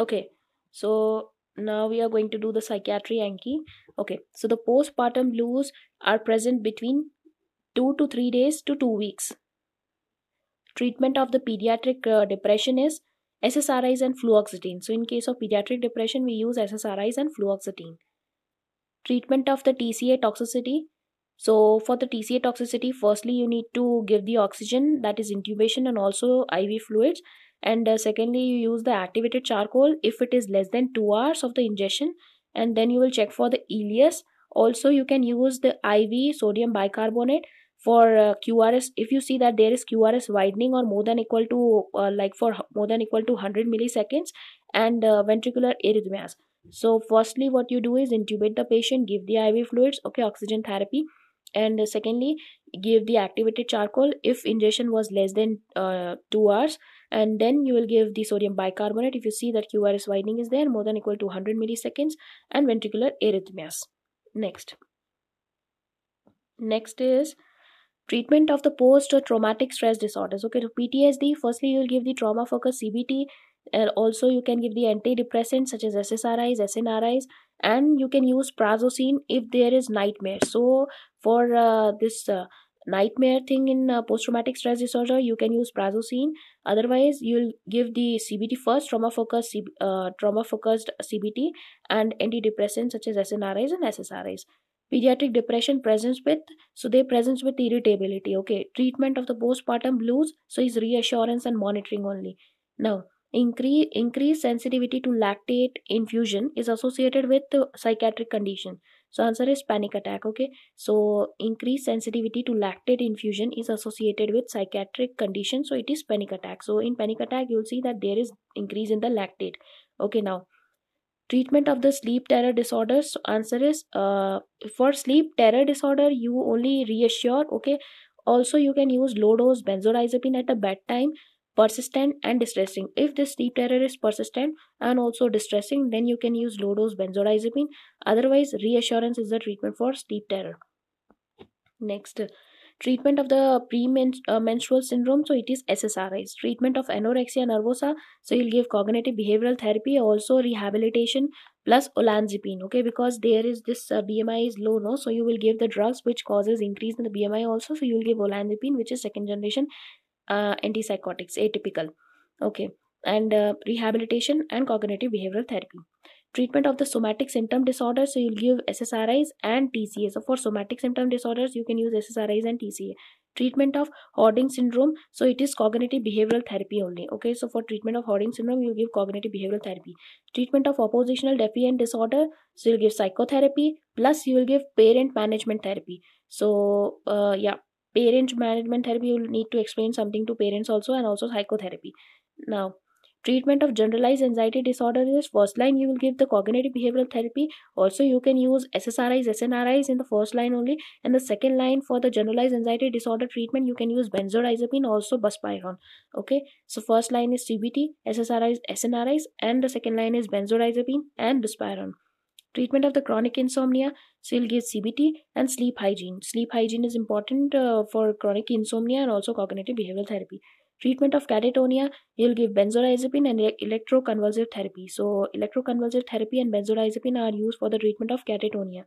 Okay, so now we are going to do the psychiatry Anki. Okay, so the postpartum blues are present between two to three days to two weeks. Treatment of the pediatric uh, depression is SSRIs and fluoxetine. So, in case of pediatric depression, we use SSRIs and fluoxetine. Treatment of the TCA toxicity. So, for the TCA toxicity, firstly, you need to give the oxygen that is intubation and also IV fluids and uh, secondly you use the activated charcoal if it is less than 2 hours of the ingestion. And then you will check for the ileus. Also you can use the iv sodium bicarbonate for uh, qrs if you see that there is qrs widening or more than equal to uh, like for more than equal to 100 milliseconds and uh, ventricular arrhythmias. So firstly what you do is intubate the patient give the iv fluids okay oxygen therapy. And secondly give the activated charcoal if ingestion was less than uh, 2 hours and then you will give the sodium bicarbonate if you see that QRS widening is there more than equal to 100 milliseconds and ventricular arrhythmias. Next. Next is treatment of the post traumatic stress disorders. Okay, so PTSD, firstly you will give the trauma focused CBT and also you can give the antidepressants such as SSRIs, SNRIs and you can use prazosin if there is nightmare. So for uh, this uh, nightmare thing in uh, post-traumatic stress disorder you can use prazosin otherwise you'll give the cbt first trauma focused uh, trauma focused cbt and antidepressants such as snris and ssris pediatric depression presents with so they presents with irritability okay? Treatment of the postpartum blues so is reassurance and monitoring only. Now increase increased sensitivity to lactate infusion is associated with psychiatric condition so answer is panic attack okay? So increased sensitivity to lactate infusion is associated with psychiatric condition so it is panic attack. So in panic attack you'll see that there is increase in the lactate okay? Now treatment of the sleep terror disorders so answer is uh, for sleep terror disorder you only reassure okay? Also you can use low dose benzodiazepine at the bedtime persistent and distressing. If this sleep terror is persistent and also distressing then you can use low dose benzodiazepine otherwise reassurance is the treatment for sleep terror. Next treatment of the premenstrual syndrome so it is ssris treatment of anorexia nervosa so you'll give cognitive behavioral therapy also rehabilitation plus olanzapine okay? Because there is this uh, bmi is low no? So you will give the drugs which causes increase in the bmi also so you will give olanzapine which is second generation uh, antipsychotics atypical okay? And uh, rehabilitation and cognitive behavioral therapy treatment of the somatic symptom disorders so you'll give ssris and tca so for somatic symptom disorders you can use ssris and tca treatment of hoarding syndrome so it is cognitive behavioral therapy only okay? So for treatment of hoarding syndrome you will give cognitive behavioral therapy. Treatment of oppositional defiant disorder so you'll give psychotherapy plus you will give parent management therapy. So uh, yeah parent management therapy you will need to explain something to parents also and also psychotherapy. Now treatment of generalized anxiety disorder is first line you will give the cognitive behavioral therapy. Also you can use ssris snris in the first line only. And the second line for the generalized anxiety disorder treatment you can use benzodiazepine also buspirone. Okay? So first line is cbt ssris snris and the second line is benzodiazepine and buspirone. Treatment of the chronic insomnia so you'll give cbt and sleep hygiene. Sleep hygiene is important uh, for chronic insomnia and also cognitive behavioral therapy treatment of catatonia you'll give benzodiazepine and electroconvulsive therapy. So electroconvulsive therapy and benzodiazepine are used for the treatment of catatonia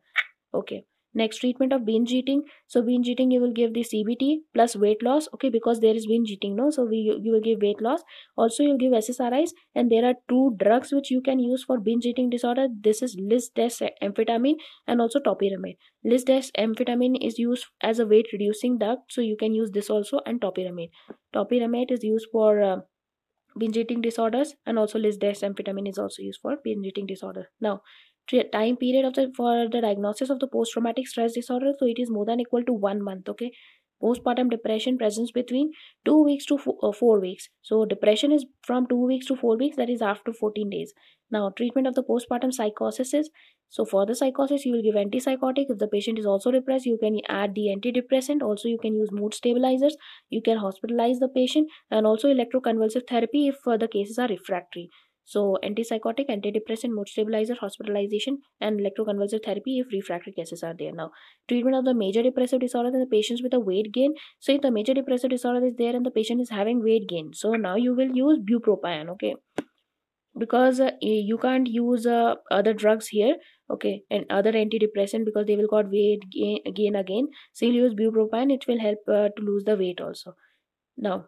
okay next treatment of binge eating. So binge eating you will give the cbt plus weight loss okay because there is binge eating no? So we you will give weight loss. Also you'll give ssris and there are two drugs which you can use for binge eating disorder. This is lisdex amphetamine and also topiramate lisdex amphetamine is used as a weight reducing drug so you can use this also and topiramate topiramate is used for uh, binge eating disorders and also lisdex amphetamine is also used for binge eating disorder. Now time period of the for the diagnosis of the post traumatic stress disorder so it is more than equal to one month okay? Postpartum depression presents between 2 weeks to four, uh, 4 weeks. So depression is from 2 weeks to 4 weeks that is after 14 days. Now treatment of the postpartum psychosis is so for the psychosis you will give antipsychotic. If the patient is also depressed you can add the antidepressant. Also you can use mood stabilizers. You can hospitalize the patient. And also electroconvulsive therapy if uh, the cases are refractory so antipsychotic, antidepressant, mood stabilizer, hospitalization, and electroconvulsive therapy if refractory cases are there. Now, treatment of the major depressive disorder in the patients with a weight gain. So if the major depressive disorder is there and the patient is having weight gain, so now you will use bupropion. Okay. because uh, you can't use uh, other drugs here okay and other antidepressant because they will got weight gain again again so you'll use bupropion it will help uh, to lose the weight also now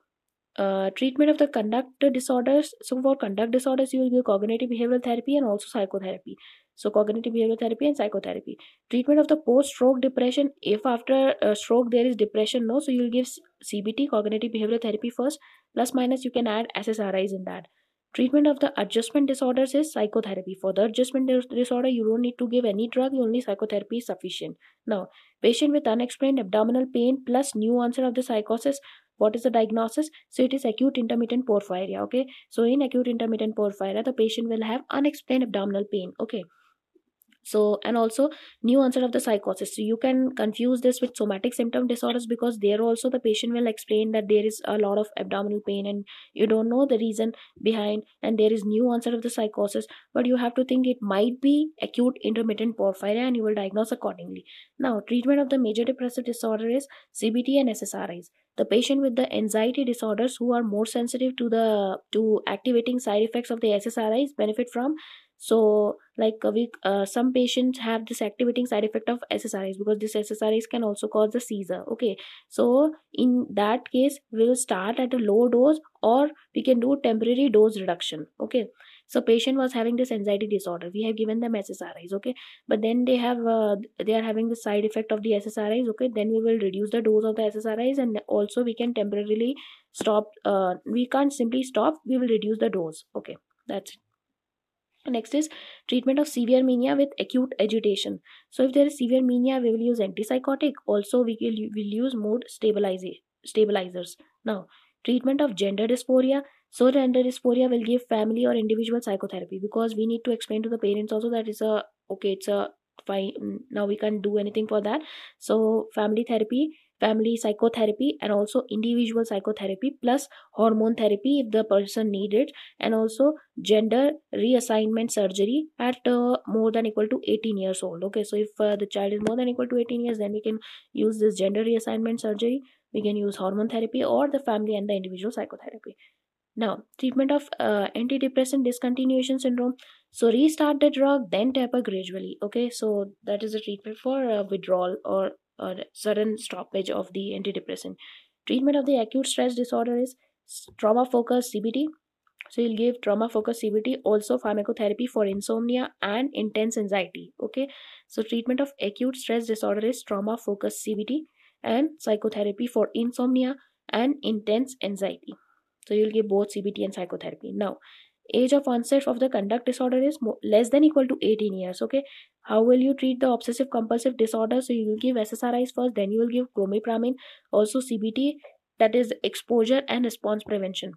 uh, treatment of the conduct disorders. So for conduct disorders you will give cognitive behavioral therapy and also psychotherapy. So cognitive behavioral therapy and psychotherapy. Treatment of the post stroke depression if after a stroke there is depression no so you'll give cbt cognitive behavioral therapy first. Plus minus you can add ssris in that. Treatment of the adjustment disorders is psychotherapy. For the adjustment disorder you don't need to give any drug only psychotherapy is sufficient. Now patient with unexplained abdominal pain plus new onset of the psychosis what is the diagnosis? So it is acute intermittent porphyria okay? So in acute intermittent porphyria the patient will have unexplained abdominal pain okay? So and also new onset of the psychosis. So you can confuse this with somatic symptom disorders because there also the patient will explain that there is a lot of abdominal pain and you don't know the reason behind and there is new onset of the psychosis but you have to think it might be acute intermittent porphyria and you will diagnose accordingly. Now treatment of the major depressive disorder is cbt and ssris the patient with the anxiety disorders who are more sensitive to the to activating side effects of the ssris benefit from. So like uh, we uh, some patients have this activating side effect of ssris because this ssris can also cause a seizure okay? So in that case we'll start at a low dose or we can do temporary dose reduction okay so patient was having this anxiety disorder we have given them ssris okay but then they have uh, they are having the side effect of the ssris okay then we will reduce the dose of the ssris and also we can temporarily stop uh, we can't simply stop we will reduce the dose okay that's it Next is treatment of severe mania with acute agitation. So if there is severe mania, we will use antipsychotic. Also, we will, will use mood stabilizers. Now, treatment of gender dysphoria. So gender dysphoria will give family or individual psychotherapy because we need to explain to the parents also that it's a okay, it's a fine. Now we can't do anything for that. So family therapy family psychotherapy and also individual psychotherapy plus hormone therapy if the person need it and also gender reassignment surgery at uh, more than equal to 18 years old okay so if uh, the child is more than equal to 18 years then we can use this gender reassignment surgery we can use hormone therapy or the family and the individual psychotherapy now treatment of uh, antidepressant discontinuation syndrome so restart the drug then taper gradually okay so that is the treatment for uh, withdrawal or or sudden stoppage of the antidepressant. Treatment of the acute stress disorder is trauma focused CBT. So you'll give trauma focused CBT, also pharmacotherapy for insomnia and intense anxiety. Okay. So treatment of acute stress disorder is trauma focused CBT and psychotherapy for insomnia and intense anxiety. So you'll give both CBT and psychotherapy. Now, age of onset of the conduct disorder is more, less than equal to 18 years okay? How will you treat the obsessive compulsive disorder? So you will give ssris first then you will give clomipramine also cbt that is exposure and response prevention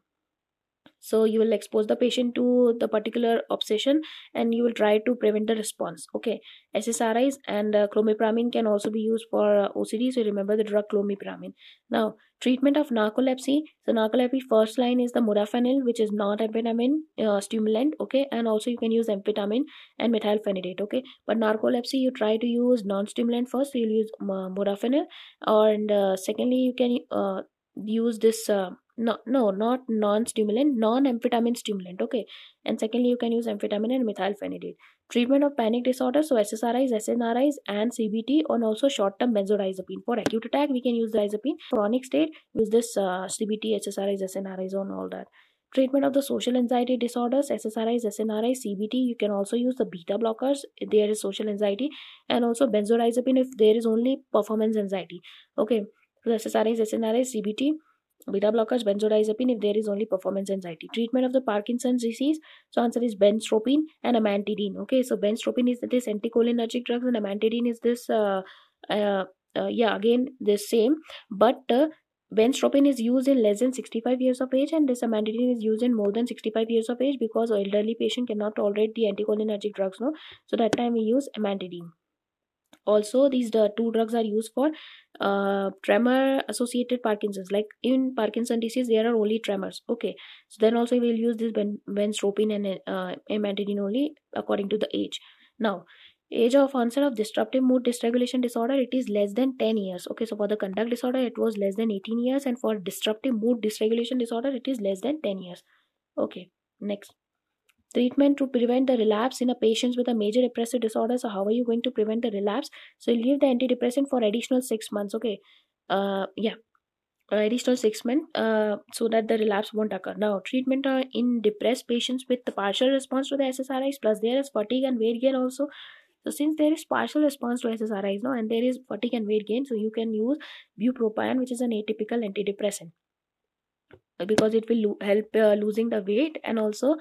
so you will expose the patient to the particular obsession and you will try to prevent the response okay? Ssris and uh, clomipramine can also be used for uh, ocd so remember the drug clomipramine. Now treatment of narcolepsy. So narcolepsy first line is the modafinil which is not amphetamine uh, stimulant okay? And also you can use amphetamine and methylphenidate okay? But narcolepsy you try to use non-stimulant first so you'll use uh, modafinil. And uh, secondly you can uh, use this uh, no no not non-stimulant non-amphetamine stimulant okay? And secondly you can use amphetamine and methylphenidate. Treatment of panic disorder so ssris snris and cbt and also short-term benzodiazepine. For acute attack we can use diazepine. Chronic state use this uh, cbt ssris snris on all that. Treatment of the social anxiety disorders ssris snris cbt you can also use the beta blockers. If there is social anxiety and also benzodiazepine if there is only performance anxiety okay? So ssris snris cbt beta blockers, benzodiazepine if there is only performance anxiety. Treatment of the Parkinson's disease. So answer is benztropine and amantadine. Okay, so benztropine is this anticholinergic drugs and amantadine is this. Uh, uh, uh, yeah, again the same, but uh, benztropine is used in less than 65 years of age and this amantadine is used in more than 65 years of age because elderly patient cannot tolerate the anticholinergic drugs. No, so that time we use amantadine also these the two drugs are used for uh, tremor associated parkinson's. Like in parkinson disease there are only tremors. Okay. So then also we'll use this ben benztropine and uh, amantadine only according to the age. Now age of onset of disruptive mood dysregulation disorder it is less than 10 years. Okay. So for the conduct disorder it was less than 18 years. And for disruptive mood dysregulation disorder it is less than 10 years. Okay. Next treatment to prevent the relapse in a patients with a major depressive disorder so how are you going to prevent the relapse so you'll give the antidepressant for additional six months okay uh yeah uh, additional six months uh, so that the relapse won't occur. Now, treatment uh, in depressed patients with the partial response to the SSRIs plus there is fatigue and weight gain also. So, since there is partial response to SSRIs now and there is fatigue and weight gain, so you can use bupropion, which is an atypical antidepressant because it will lo- help uh, losing the weight and also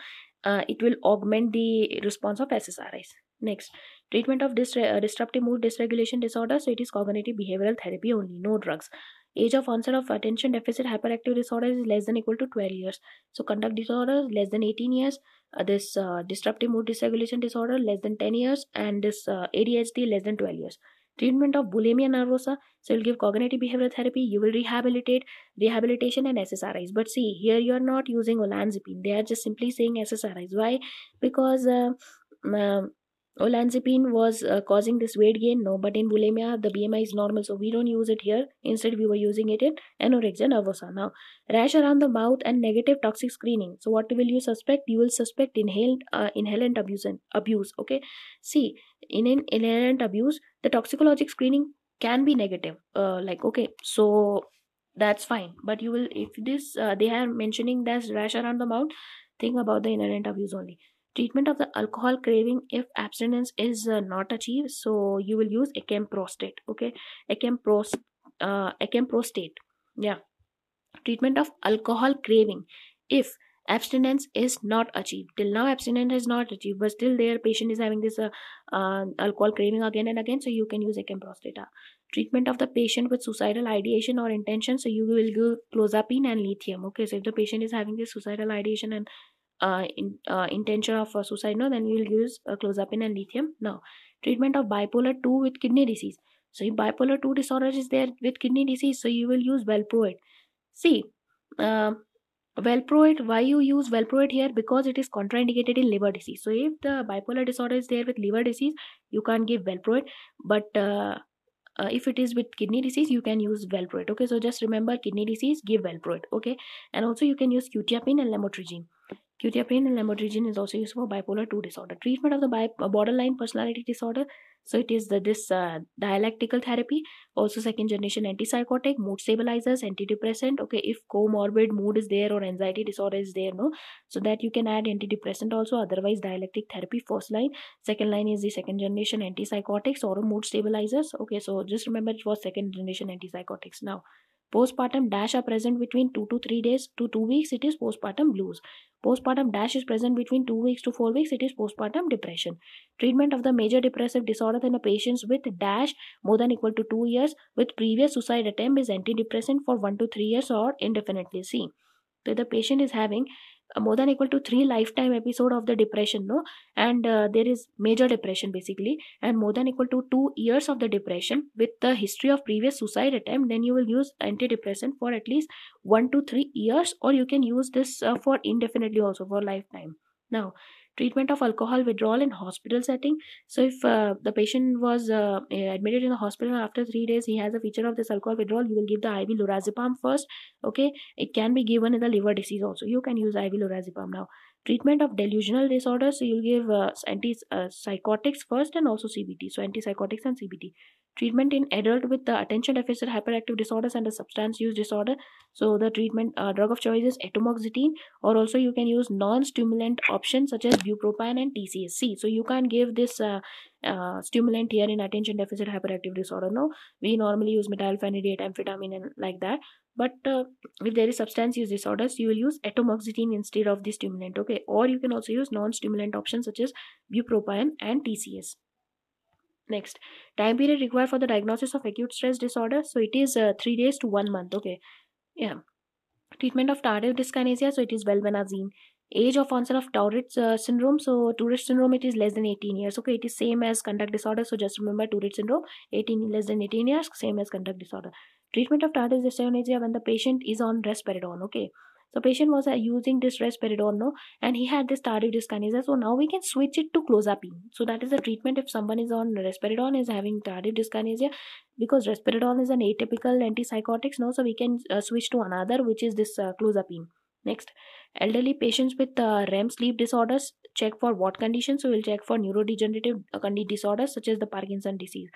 uh, it will augment the response of SSRIs. Next, treatment of dis- uh, disruptive mood dysregulation disorder. So, it is cognitive behavioral therapy only, no drugs. Age of onset of attention deficit hyperactive disorder is less than equal to 12 years. So, conduct disorder less than 18 years. Uh, this uh, disruptive mood dysregulation disorder less than 10 years, and this uh, ADHD less than 12 years. Treatment of bulimia nervosa. So, you'll give cognitive behavioral therapy. You will rehabilitate, rehabilitation, and SSRIs. But see, here you are not using olanzapine. They are just simply saying SSRIs. Why? Because uh, um, olanzapine was uh, causing this weight gain. No but in bulimia the bmi is normal so we don't use it here. Instead we were using it in anorexia nervosa. Now rash around the mouth and negative toxic screening. So what will you suspect? You will suspect inhaled uh, inhalant abuse and abuse okay? See in an inhalant abuse the toxicologic screening can be negative uh, like okay so that's fine. But you will if this uh, they are mentioning that rash around the mouth think about the inhalant abuse only treatment of the alcohol craving if abstinence is uh, not achieved so you will use acamprostate okay? Acamprost uh, acamprostate yeah. Treatment of alcohol craving if abstinence is not achieved. Till now abstinence is not achieved but still their patient is having this uh, uh, alcohol craving again and again so you can use acamprostate treatment of the patient with suicidal ideation or intention so you will give clozapine and lithium okay? So if the patient is having this suicidal ideation and uh, in, uh, intention of uh, suicide, no, then we will use uh, clozapine and lithium. Now, treatment of bipolar 2 with kidney disease. So, if bipolar 2 disorder is there with kidney disease, so you will use valproate. See, uh, valproate, why you use valproate here? Because it is contraindicated in liver disease. So, if the bipolar disorder is there with liver disease, you can't give valproate. But uh, uh, if it is with kidney disease you can use valproate okay so just remember kidney disease give valproate okay and also you can use quetiapine and lamotrigine Quetiapine and lamotrigine is also used for bipolar 2 disorder. Treatment of the borderline personality disorder. So it is the, this uh, dialectical therapy, also second generation antipsychotic, mood stabilizers, antidepressant. Okay, if comorbid mood is there or anxiety disorder is there, no, so that you can add antidepressant also. Otherwise, dialectic therapy first line. Second line is the second generation antipsychotics or mood stabilizers. Okay, so just remember it was second generation antipsychotics. Now, postpartum dash are present between 2 to 3 days to 2 weeks it is postpartum blues postpartum dash is present between 2 weeks to 4 weeks. It is postpartum depression. Treatment of the major depressive disorder in a patient with dash more than equal to 2 years with previous suicide attempt is antidepressant for 1 to 3 years or indefinitely. See so the patient is having more than equal to three lifetime episode of the depression no? And uh, there is major depression basically and more than equal to two years of the depression with the history of previous suicide attempt then you will use antidepressant for at least one to three years or you can use this uh, for indefinitely also for lifetime. Now treatment of alcohol withdrawal in hospital setting. So if uh, the patient was uh, admitted in the hospital after 3 days he has a feature of this alcohol withdrawal you will give the iv lorazepam first okay? It can be given in the liver disease also. You can use iv lorazepam now. Treatment of delusional disorders so you'll give uh, antipsychotics first and also cbt so antipsychotics and cbt treatment in adult with the attention deficit hyperactive disorders and the substance use disorder. So the treatment uh, drug of choice is atomoxetine or also you can use non-stimulant options such as bupropion and tcsc so you can't give this uh, uh, stimulant here in attention deficit hyperactive disorder no? We normally use methylphenidate amphetamine and like that. But uh, if there is substance use disorders you will use atomoxetine instead of the stimulant okay? Or you can also use non-stimulant options such as bupropion and tcs Next, time period required for the diagnosis of acute stress disorder. So it is uh, three days to one month. Okay, yeah. Treatment of tardive dyskinesia. So it is valbenazine. Age of onset of Tourette uh, syndrome. So Tourette syndrome it is less than 18 years. Okay, it is same as conduct disorder. So just remember Tourette syndrome 18 less than 18 years same as conduct disorder. Treatment of tardive dyskinesia when the patient is on risperidone. Okay, so patient was uh, using this risperidone and he had this tardive dyskinesia. So now we can switch it to clozapine. So that is the treatment if someone is on risperidone is having tardive dyskinesia because risperidone is an atypical antipsychotics. No, so we can uh, switch to another which is this uh, clozapine. next elderly patients with uh, rem sleep disorders check for what conditions so we'll check for neurodegenerative uh, disorders such as the parkinson disease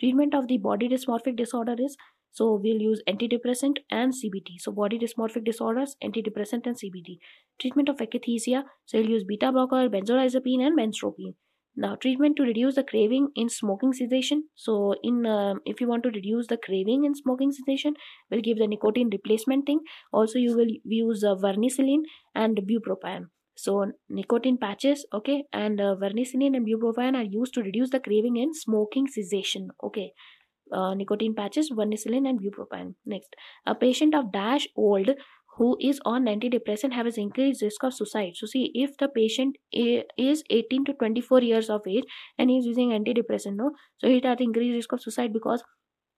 treatment of the body dysmorphic disorder is so we'll use antidepressant and CBT. So body dysmorphic disorders, antidepressant and CBT. Treatment of akathisia. So we'll use beta blocker, benzodiazepine and benztropine. Now treatment to reduce the craving in smoking cessation. So in uh, if you want to reduce the craving in smoking cessation, we'll give the nicotine replacement thing. Also you will use uh, varenicline and bupropion. So nicotine patches, okay, and uh, and bupropion are used to reduce the craving in smoking cessation. Okay, uh, nicotine patches, varenicline, and bupropion. Next, a patient of dash old who is on antidepressant has increased risk of suicide. So see, if the patient is 18 to 24 years of age and he is using antidepressant, no, so he has increased risk of suicide because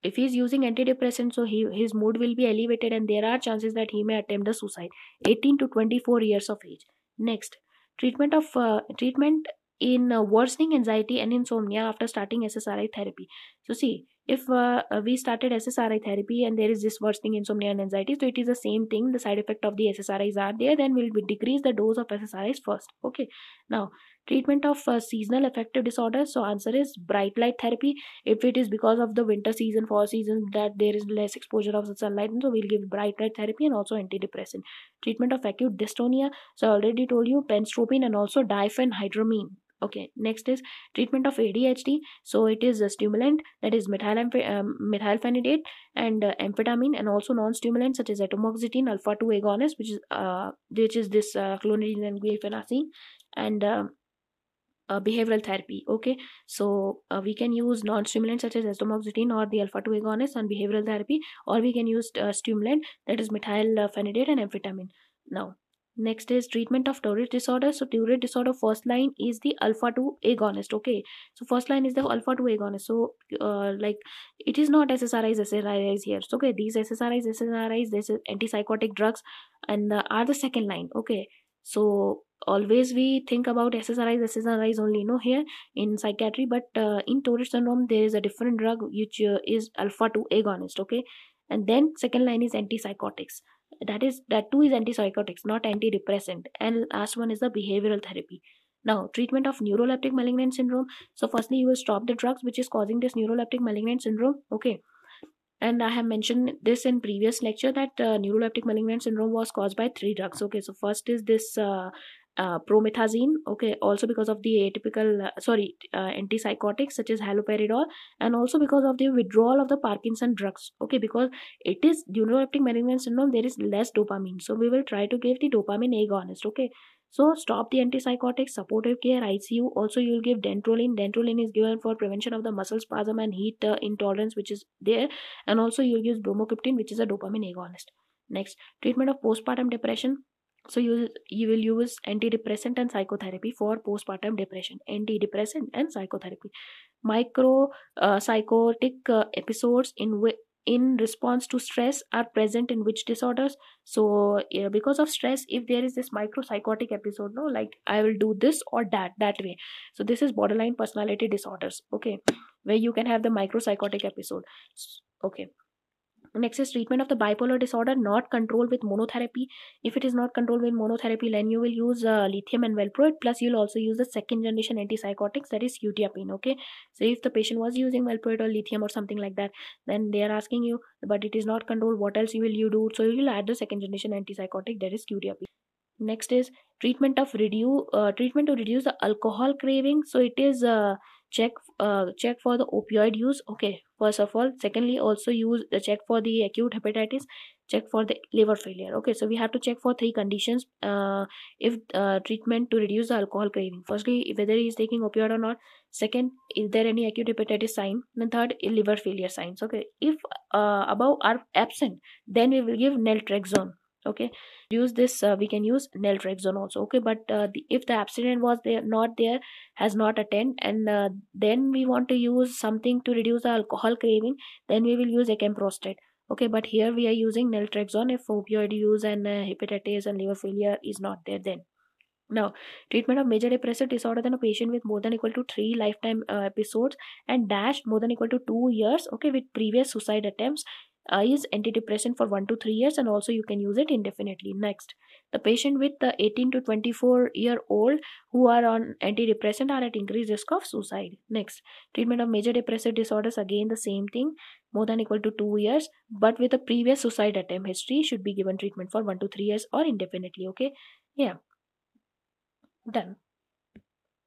if he is using antidepressant, so he his mood will be elevated and there are chances that he may attempt the suicide. 18 to 24 years of age. Next, treatment of uh, treatment in uh, worsening anxiety and insomnia after starting SSRI therapy. So see, if uh, we started SSRI therapy and there is this worsening insomnia and anxiety, so it is the same thing. The side effect of the SSRIs are there. Then we'll decrease the dose of SSRIs first. Okay. Now treatment of uh, seasonal affective disorders. So answer is bright light therapy. If it is because of the winter season, fall season that there is less exposure of the sunlight, so we'll give bright light therapy and also antidepressant. Treatment of acute dystonia. So I already told you benztropine and also diphenhydramine okay next is treatment of adhd so it is a stimulant that is methyl um, methylphenidate and uh, amphetamine and also non-stimulant such as atomoxetine alpha 2 agonist which is uh, which is this uh, clonidine and guanfacine and uh, uh, behavioral therapy. Okay so uh, we can use non-stimulant such as atomoxetine or the alpha 2 agonist on behavioral therapy or we can use uh, stimulant that is methylphenidate and amphetamine. Now Next is treatment of Tourette disorder. So Tourette disorder first line is the alpha 2 agonist. Okay. So first line is the alpha 2 agonist. So uh, like it is not SSRIs, SSRIs here. So okay, these SSRIs, SSRIs, this is antipsychotic drugs and uh, are the second line. Okay. So always we think about SSRIs, SSRIs only, no here in psychiatry, but uh, in Tourette syndrome there is a different drug which uh, is alpha 2 agonist. Okay. And then second line is antipsychotics that is that too is antipsychotics not antidepressant. And last one is the behavioral therapy. Now treatment of neuroleptic malignant syndrome. So firstly you will stop the drugs which is causing this neuroleptic malignant syndrome. Okay. And i have mentioned this in previous lecture that uh, neuroleptic malignant syndrome was caused by three drugs. Okay. So first is this uh, uh, promethazine okay also because of the atypical uh, sorry uh, antipsychotics such as haloperidol and also because of the withdrawal of the parkinson drugs okay because it is neuroleptic malignant syndrome there is less dopamine. So we will try to give the dopamine agonist okay. So stop the antipsychotics supportive care icu also you will give dantrolene dantrolene is given for prevention of the muscle spasm and heat uh, intolerance which is there and also you will use bromocriptine which is a dopamine agonist next treatment of postpartum depression so you you will use antidepressant and psychotherapy for postpartum depression. Antidepressant and psychotherapy. Micro uh, psychotic uh, episodes in in response to stress are present in which disorders? So yeah, because of stress if there is this micro psychotic episode no like i will do this or that that way. So this is borderline personality disorders okay where you can have the micro psychotic episode. Okay Next is treatment of the bipolar disorder not controlled with monotherapy. If it is not controlled with monotherapy, then you will use uh, lithium and valproate. Plus, you'll also use the second generation antipsychotics that is quetiapine. Okay, so if the patient was using valproate or lithium or something like that, then they are asking you, but it is not controlled. What else you will you do? So you will add the second generation antipsychotic that is quetiapine. Next is treatment of reduce uh, treatment to reduce the alcohol craving. So it is uh, check uh, check for the opioid use. Okay first of all secondly also use the check for the acute hepatitis check for the liver failure. Okay so we have to check for three conditions uh, if uh, treatment to reduce the alcohol craving. Firstly whether he is taking opioid or not. Second is there any acute hepatitis sign? And third liver failure signs. Okay if uh, above are absent then we will give naltrexone okay. Use this uh, we can use naltrexone also. Okay. But uh, the, if the abstinent was there not there has not attend and uh, then we want to use something to reduce the alcohol craving then we will use acamprostate okay. But here we are using naltrexone if opioid use and uh, hepatitis and liver failure is not there then. Now, treatment of major depressive disorder than a patient with more than equal to three lifetime uh, episodes and dash more than equal to two years, okay, with previous suicide attempts Uh, is antidepressant for 1 to 3 years and also you can use it indefinitely. Next the patient with the 18 to 24 year old who are on antidepressant are at increased risk of suicide. Next treatment of major depressive disorders again the same thing more than equal to 2 years but with a previous suicide attempt history should be given treatment for 1 to 3 years or indefinitely okay? Yeah. Done